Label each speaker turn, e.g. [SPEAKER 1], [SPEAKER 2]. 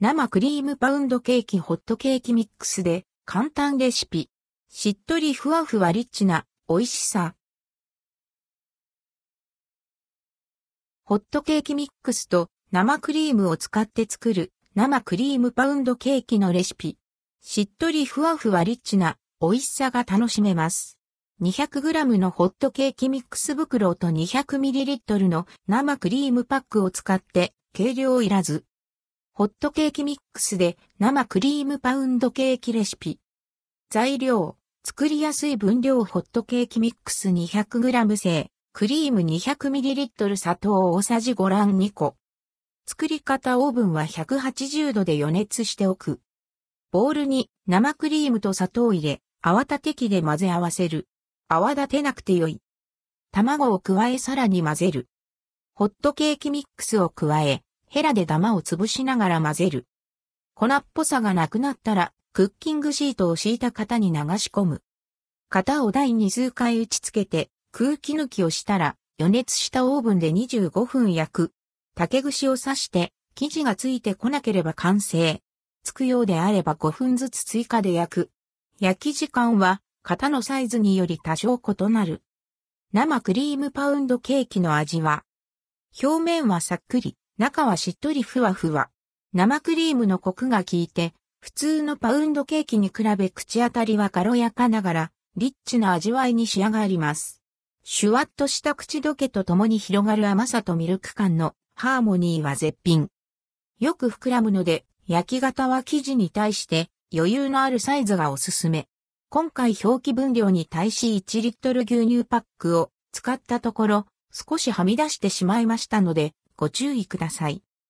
[SPEAKER 1] 生クリームパウンドケーキホットケーキミックスで簡単レシピ。しっとりふわふわリッチな美味しさ。ホットケーキミックスと生クリームを使って作る生クリームパウンドケーキのレシピ。しっとりふわふわリッチな美味しさが楽しめます。200g のホットケーキミックス袋と 200ml の生クリームパックを使って計量いらず。ホットケーキミックスで生クリームパウンドケーキレシピ。材料、作りやすい分量ホットケーキミックス 200g 製、クリーム 200ml 砂糖大さじ5卵2個。作り方オーブンは180度で予熱しておく。ボウルに生クリームと砂糖を入れ、泡立て器で混ぜ合わせる。泡立てなくてよい。卵を加えさらに混ぜる。ホットケーキミックスを加え、ヘラでダマを潰しながら混ぜる。粉っぽさがなくなったら、クッキングシートを敷いた型に流し込む。型を台に数回打ち付けて、空気抜きをしたら、予熱したオーブンで25分焼く。竹串を刺して、生地がついてこなければ完成。つくようであれば5分ずつ追加で焼く。焼き時間は、型のサイズにより多少異なる。生クリームパウンドケーキの味は、表面はさっくり、中はしっとりふわふわ。生クリームのコクが効いて、普通のパウンドケーキに比べ口当たりは軽やかながら、リッチな味わいに仕上がります。シュワッとした口どけとともに広がる甘さとミルク感のハーモニーは絶品。よく膨らむので、焼き型は生地に対して余裕のあるサイズがおすすめ。今回表記分量に対し1リットル牛乳パックを使ったところ少しはみ出してしまいましたのでご注意ください。